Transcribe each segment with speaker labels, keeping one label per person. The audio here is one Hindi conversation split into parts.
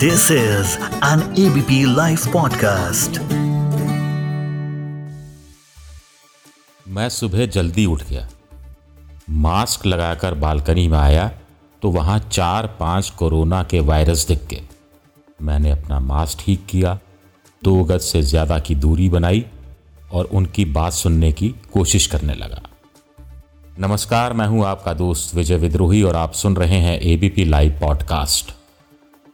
Speaker 1: This is an ABP Life podcast.
Speaker 2: मैं सुबह जल्दी उठ गया। मास्क लगाकर बालकनी में आया तो वहाँ चार पाँच कोरोना के वायरस दिख गए। मैंने अपना मास्क ठीक किया, दो गज से ज़्यादा की दूरी बनाई और उनकी बात सुनने की कोशिश करने लगा। नमस्कार, मैं हूँ आपका दोस्त विजय विद्रोही और आप सुन रहे हैं एबीपी लाइव पॉडकास्ट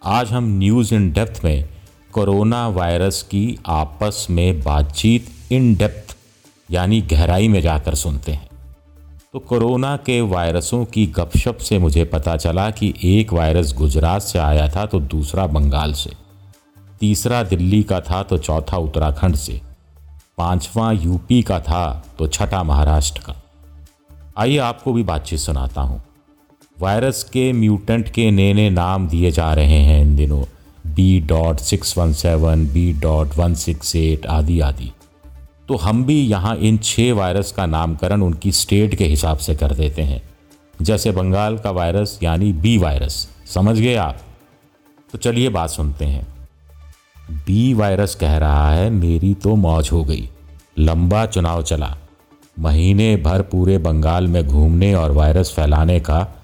Speaker 2: आज हम न्यूज़ इन डेप्थ में कोरोना वायरस की आपस में बातचीत इन डेप्थ यानी गहराई में जाकर सुनते हैं। तो कोरोना के वायरसों की गपशप से मुझे पता चला कि एक वायरस गुजरात से आया था तो दूसरा बंगाल से। तीसरा दिल्ली का था तो चौथा उत्तराखंड से। पांचवा यूपी का था तो छठा महाराष्ट्र का। आइए आपको भी बातचीत सुनाता हूँ। वायरस के म्यूटेंट के नए नए नाम दिए जा रहे हैं इन दिनों। B dot six one seven B dot one six eight आदि आदि। तो हम भी यहाँ इन छः वायरस का नामकरण उनकी स्टेट के हिसाब से कर देते हैं। जैसे बंगाल का वायरस, यानी बी वायरस। समझ गए आप? तो चलिए बात सुनते हैं। बी वायरस कह रहा है, मेरी तो मौज हो गई। लंबा चुनाव चला। महीने भर पूरे बंगाल में घूमने और वायरस फैलाने का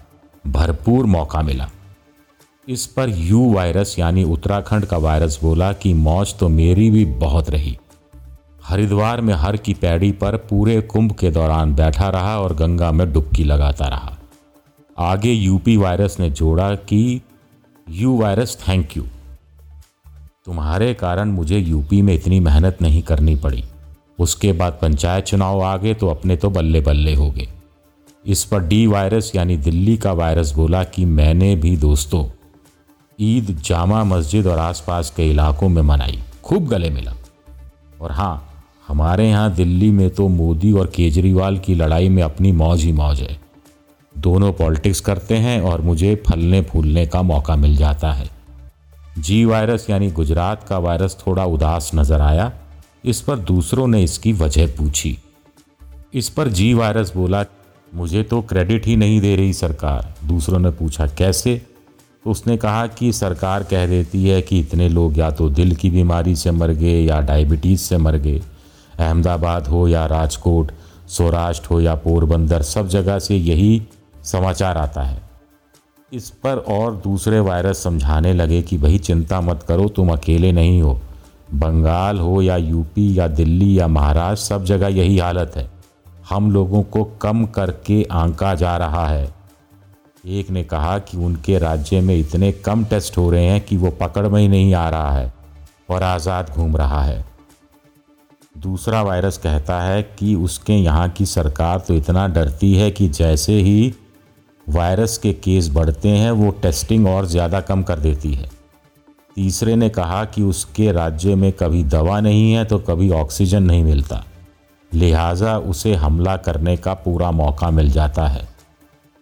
Speaker 2: भरपूर मौका मिला। इस पर यू वायरस यानी उत्तराखंड का वायरस बोला कि मौज तो मेरी भी बहुत रही। हरिद्वार में हर की पैड़ी पर पूरे कुंभ के दौरान बैठा रहा और गंगा में डुबकी लगाता रहा। आगे यूपी वायरस ने जोड़ा कि, यू वायरस, थैंक यू। तुम्हारे कारण मुझे यूपी में इतनी मेहनत नहीं करनी पड़ी। उसके बाद पंचायत चुनाव आ गए तो अपने तो बल्ले बल्ले हो गए। इस पर डी वायरस यानी दिल्ली का वायरस बोला कि मैंने भी दोस्तों ईद जामा मस्जिद और आसपास के इलाकों में मनाई, खूब गले मिला। और हाँ हमारे यहाँ दिल्ली में तो मोदी और केजरीवाल की लड़ाई में अपनी मौज ही मौज है। दोनों पॉलिटिक्स करते हैं और मुझे फलने फूलने का मौका मिल जाता है। जी वायरस यानी गुजरात का वायरस थोड़ा उदास नज़र आया, इस पर दूसरों ने इसकी वजह पूछी। इस पर जी वायरस बोला मुझे तो क्रेडिट ही नहीं दे रही सरकार। दूसरों ने पूछा, कैसे? तो उसने कहा कि सरकार कह देती है कि इतने लोग या तो दिल की बीमारी से मर गए या डायबिटीज़ से मर गए। अहमदाबाद हो या राजकोट, सौराष्ट्र हो या पोरबंदर, सब जगह से यही समाचार आता है। इस पर और दूसरे वायरस समझाने लगे कि, भाई, चिंता मत करो, तुम अकेले नहीं हो। बंगाल हो या यूपी या दिल्ली या महाराष्ट्र, सब जगह यही हालत है। हम लोगों को कम करके आंका जा रहा है। एक ने कहा कि उनके राज्य में इतने कम टेस्ट हो रहे हैं कि वो पकड़ में ही नहीं आ रहा है और आज़ाद घूम रहा है। दूसरा वायरस कहता है कि उसके यहाँ की सरकार तो इतना डरती है कि जैसे ही वायरस के केस बढ़ते हैं, वो टेस्टिंग और ज़्यादा कम कर देती है। तीसरे ने कहा कि उसके राज्य में कभी दवा नहीं है तो कभी ऑक्सीजन नहीं मिलता। लिहाजा उसे हमला करने का पूरा मौका मिल जाता है।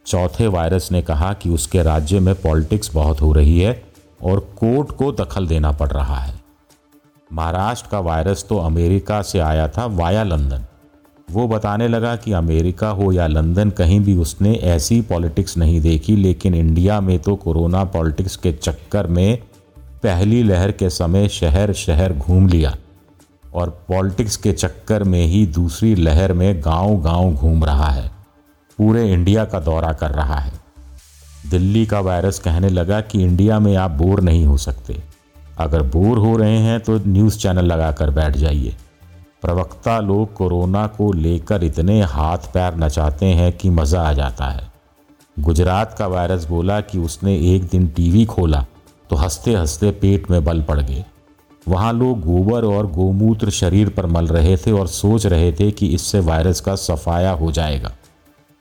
Speaker 2: चौथे वायरस ने कहा कि उसके राज्य में पॉलिटिक्स बहुत हो रही है और कोर्ट को दखल देना पड़ रहा है। महाराष्ट्र का वायरस तो अमेरिका से आया था वाया लंदन। वो बताने लगा कि अमेरिका हो या लंदन, कहीं भी उसने ऐसी पॉलिटिक्स नहीं देखी, लेकिन इंडिया में तो कोरोना पॉलिटिक्स के चक्कर में पहली लहर के समय शहर शहर घूम लिया। और पॉलिटिक्स के चक्कर में ही दूसरी लहर में गाँव गाँव घूम रहा है। पूरे इंडिया का दौरा कर रहा है। दिल्ली का वायरस कहने लगा कि इंडिया में आप बोर नहीं हो सकते। अगर बोर हो रहे हैं तो न्यूज़ चैनल लगाकर बैठ जाइए। प्रवक्ता लोग कोरोना को लेकर इतने हाथ पैर नचाते हैं कि मज़ा आ जाता है। गुजरात का वायरस बोला कि उसने एक दिन टीवी खोला तो हँसते हँसते पेट में बल पड़ गए। वहाँ लोग गोबर और गोमूत्र शरीर पर मल रहे थे और सोच रहे थे कि इससे वायरस का सफाया हो जाएगा।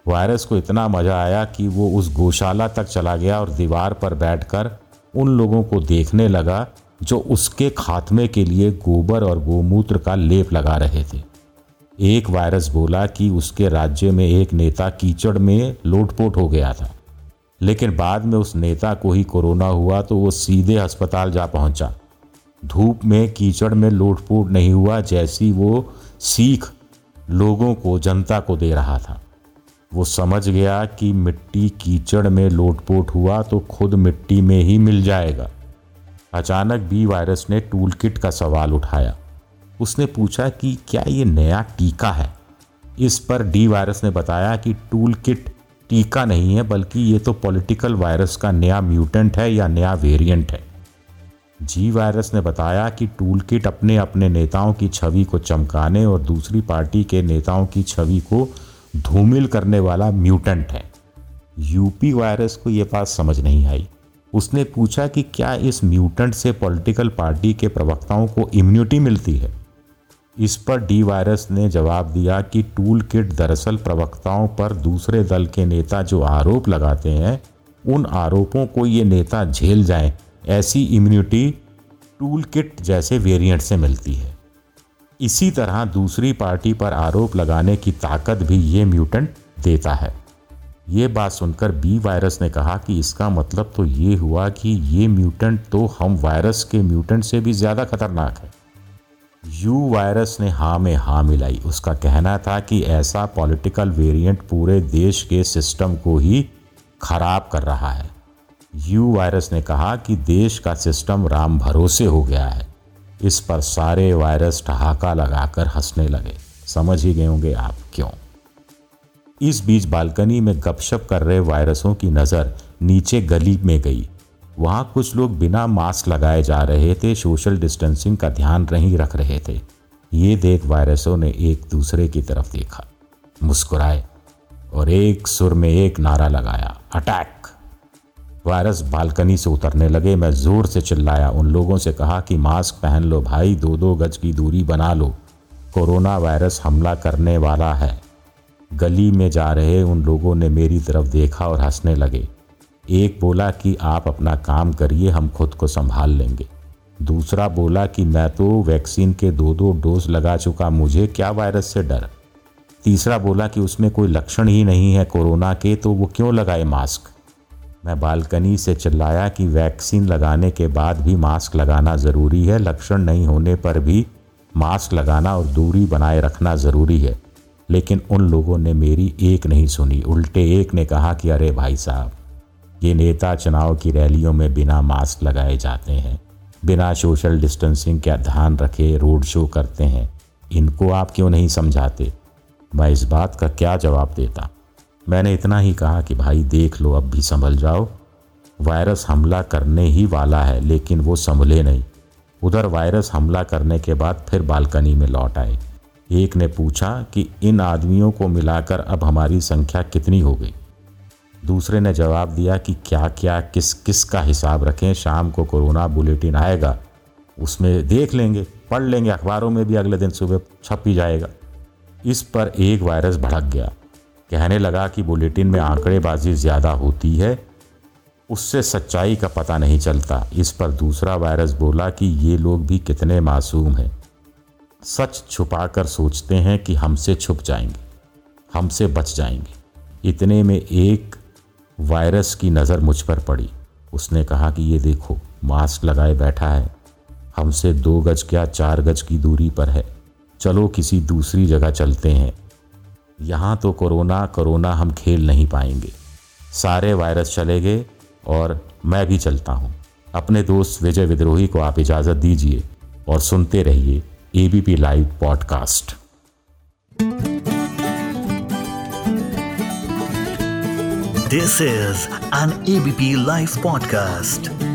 Speaker 2: वायरस को इतना मज़ा आया कि वो उस गौशाला तक चला गया और दीवार पर बैठकर उन लोगों को देखने लगा, जो उसके खात्मे के लिए गोबर और गोमूत्र का लेप लगा रहे थे। एक वायरस बोला कि उसके राज्य में एक नेता कीचड़ में लोटपोट हो गया था। लेकिन बाद में उस नेता को ही कोरोना हुआ तो वो सीधे अस्पताल जा पहुँचा। धूप में, कीचड़ में लोटपोट नहीं हुआ जैसी वो सीख लोगों को, जनता को दे रहा था। वो समझ गया कि मिट्टी कीचड़ में लोटपोट हुआ तो खुद मिट्टी में ही मिल जाएगा। अचानक बी वायरस ने टूल किट का सवाल उठाया। उसने पूछा कि क्या ये नया टीका है? इस पर डी वायरस ने बताया कि टूल किट टीका नहीं है, बल्कि ये तो पॉलिटिकल वायरस का नया म्यूटेंट है या नया वेरिएंट है। जी वायरस ने बताया कि टूल किट अपने अपने नेताओं की छवि को चमकाने और दूसरी पार्टी के नेताओं की छवि को धूमिल करने वाला म्यूटेंट है। यूपी वायरस को ये बात समझ नहीं आई। उसने पूछा कि क्या इस म्यूटेंट से पॉलिटिकल पार्टी के प्रवक्ताओं को इम्यूनिटी मिलती है? इस पर डी वायरस ने जवाब दिया कि टूल किट दरअसल प्रवक्ताओं पर दूसरे दल के नेता जो आरोप लगाते हैं, उन आरोपों को ये नेता झेल जाएँ ऐसी इम्यूनिटी टूल किट जैसे वेरिएंट से मिलती है। इसी तरह दूसरी पार्टी पर आरोप लगाने की ताकत भी ये म्यूटेंट देता है। ये बात सुनकर बी वायरस ने कहा कि इसका मतलब तो ये हुआ कि ये म्यूटेंट तो हम वायरस के म्यूटेंट से भी ज़्यादा खतरनाक है। यू वायरस ने हाँ में हाँ मिलाई। उसका कहना था कि ऐसा पॉलिटिकल वेरिएंट पूरे देश के सिस्टम को ही खराब कर रहा है। यू वायरस ने कहा कि देश का सिस्टम राम भरोसे हो गया है। इस पर सारे वायरस ठहाका लगाकर हंसने लगे। समझ ही गए होंगे आप क्यों? इस बीच बालकनी में गपशप कर रहे वायरसों की नज़र नीचे गली में गई। वहाँ कुछ लोग बिना मास्क लगाए जा रहे थे, सोशल डिस्टेंसिंग का ध्यान नहीं रख रहे थे। ये देख वायरसों ने एक दूसरे की तरफ़ देखा। मुस्कुराए और एक सुर में एक नारा लगाया, अटैक! वायरस बालकनी से उतरने लगे। मैं ज़ोर से चिल्लाया। उन लोगों से कहा कि मास्क पहन लो भाई दो दो गज की दूरी बना लो। कोरोना वायरस हमला करने वाला है। गली में जा रहे उन लोगों ने मेरी तरफ़ देखा और हंसने लगे। एक बोला कि आप अपना काम करिए, हम खुद को संभाल लेंगे। दूसरा बोला कि मैं तो वैक्सीन के दो दो डोज लगा चुका, मुझे क्या वायरस से डर? तीसरा बोला कि उसमें कोई लक्षण ही नहीं है कोरोना के तो वो क्यों लगाए मास्क? मैं बालकनी से चिल्लाया कि वैक्सीन लगाने के बाद भी मास्क लगाना ज़रूरी है। लक्षण नहीं होने पर भी मास्क लगाना और दूरी बनाए रखना ज़रूरी है। लेकिन उन लोगों ने मेरी एक नहीं सुनी। उल्टे एक ने कहा कि अरे भाई साहब, ये नेता चुनाव की रैलियों में बिना मास्क लगाए जाते हैं। बिना सोशल डिस्टेंसिंग का ध्यान रखे रोड शो करते हैं। इनको आप क्यों नहीं समझाते? मैं इस बात का क्या जवाब देता? मैंने इतना ही कहा कि भाई, देख लो, अब भी संभल जाओ। वायरस हमला करने ही वाला है, लेकिन वो संभले नहीं। उधर वायरस हमला करने के बाद फिर बालकनी में लौट आए। एक ने पूछा कि इन आदमियों को मिलाकर अब हमारी संख्या कितनी हो गई? दूसरे ने जवाब दिया कि क्या क्या, किस किस का हिसाब रखें, शाम को कोरोना बुलेटिन आएगा, उसमें देख लेंगे, पढ़ लेंगे, अखबारों में भी अगले दिन सुबह छप ही जाएगा। इस पर एक वायरस भड़क गया। कहने लगा कि बुलेटिन में आंकड़ेबाजी ज़्यादा होती है। उससे सच्चाई का पता नहीं चलता। इस पर दूसरा वायरस बोला कि ये लोग भी कितने मासूम हैं। सच छुपाकर सोचते हैं कि हमसे छुप जाएँगे, हमसे बच जाएँगे। इतने में एक वायरस की नज़र मुझ पर पड़ी। उसने कहा कि ये देखो, मास्क लगाए बैठा है। हमसे दो गज क्या चार गज की दूरी पर है? चलो किसी दूसरी जगह चलते हैं। यहाँ तो कोरोना कोरोना हम खेल नहीं पाएँगे। सारे वायरस चले गए और मैं भी चलता हूँ। अपने दोस्त विजय विद्रोही को आप इजाज़त दीजिए और सुनते रहिए ABP live podcast
Speaker 1: This is an ABP live podcast.